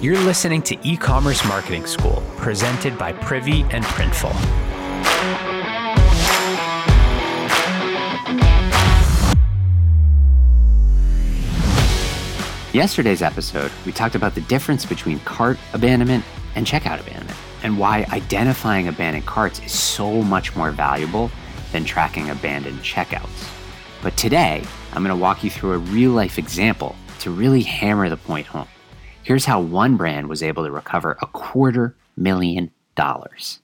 You're listening to E Commerce Marketing School, presented by Privy and Printful. Yesterday's episode, we talked about the difference between cart abandonment and checkout abandonment, and why identifying abandoned carts is so much more valuable than tracking abandoned checkouts. But today, I'm going to walk you through a real life example to really hammer the point home. Here's how one brand was able to recover a quarter million dollars.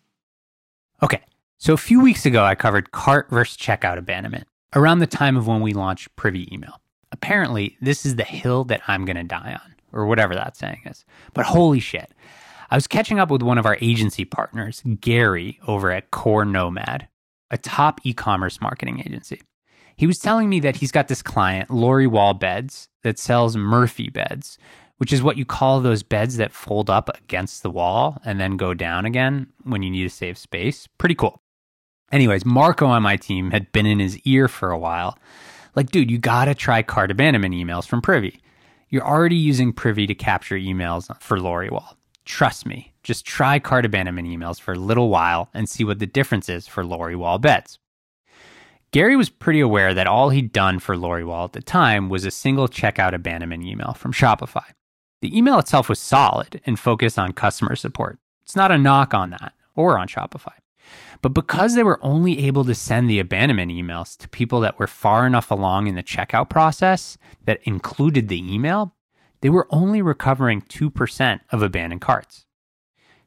Okay, so a few weeks ago, I covered cart versus checkout abandonment around the time of when we launched Privy Email. Apparently, this is the hill that I'm going to die on, or whatever that saying is. But holy shit. I was catching up with one of our agency partners, Gary, over at Core Nomad, a top e commerce marketing agency. He was telling me that he's got this client, Lori Wall Beds, that sells Murphy beds, which is what you call those beds that fold up against the wall and then go down again when you need to save space. Pretty cool. Anyways, Marco on my team had been in his ear for a while like, dude, you got to try cart abandonment emails from Privy. You're already using Privy to capture emails for Lori Wall. Trust me, just try cart abandonment emails for a little while and see what the difference is for Lori Wall beds. Gary was pretty aware that all he'd done for Lori Wall at the time was a single checkout abandonment email from Shopify. The email itself was solid and focused on customer support. It's not a knock on that or on Shopify. But because they were only able to send the abandonment emails to people that were far enough along in the checkout process that included the email, they were only recovering 2% of abandoned carts.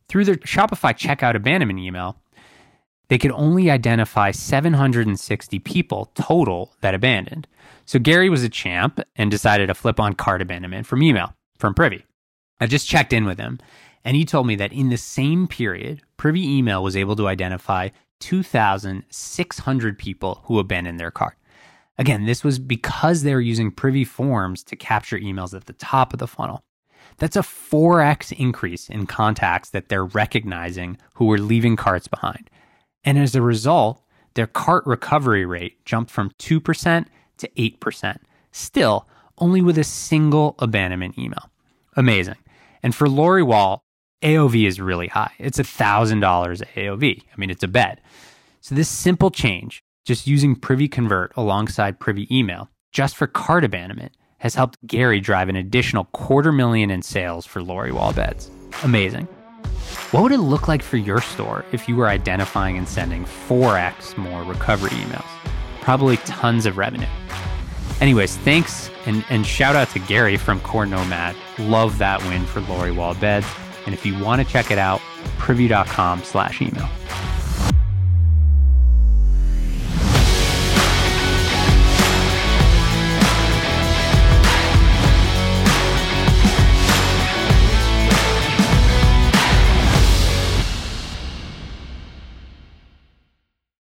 Through their Shopify checkout abandonment email, they could only identify 760 people total that abandoned. So Gary was a champ and decided to flip on cart abandonment from email from Privy. I just checked in with him and he told me that in the same period, Privy Email was able to identify 2,600 people who abandoned their cart. Again, this was because they were using Privy Forms to capture emails at the top of the funnel. That's a 4x increase in contacts that they're recognizing who were leaving carts behind. And as a result, their cart recovery rate jumped from 2% to 8%, still only with a single abandonment email. Amazing. And for Lori Wall, AOV is really high. It's $1,000 AOV. I mean, it's a bet. So this simple change, just using Privy Convert alongside Privy Email, just for cart abandonment, has helped Gary drive an additional quarter million in sales for Lori Wall beds. Amazing. What would it look like for your store if you were identifying and sending 4x more recovery emails? Probably tons of revenue. Anyways, thanks and, and shout out to Gary from Core Nomad. Love that win for Lori Wall Beds. And if you want to check it out, privy.com slash email.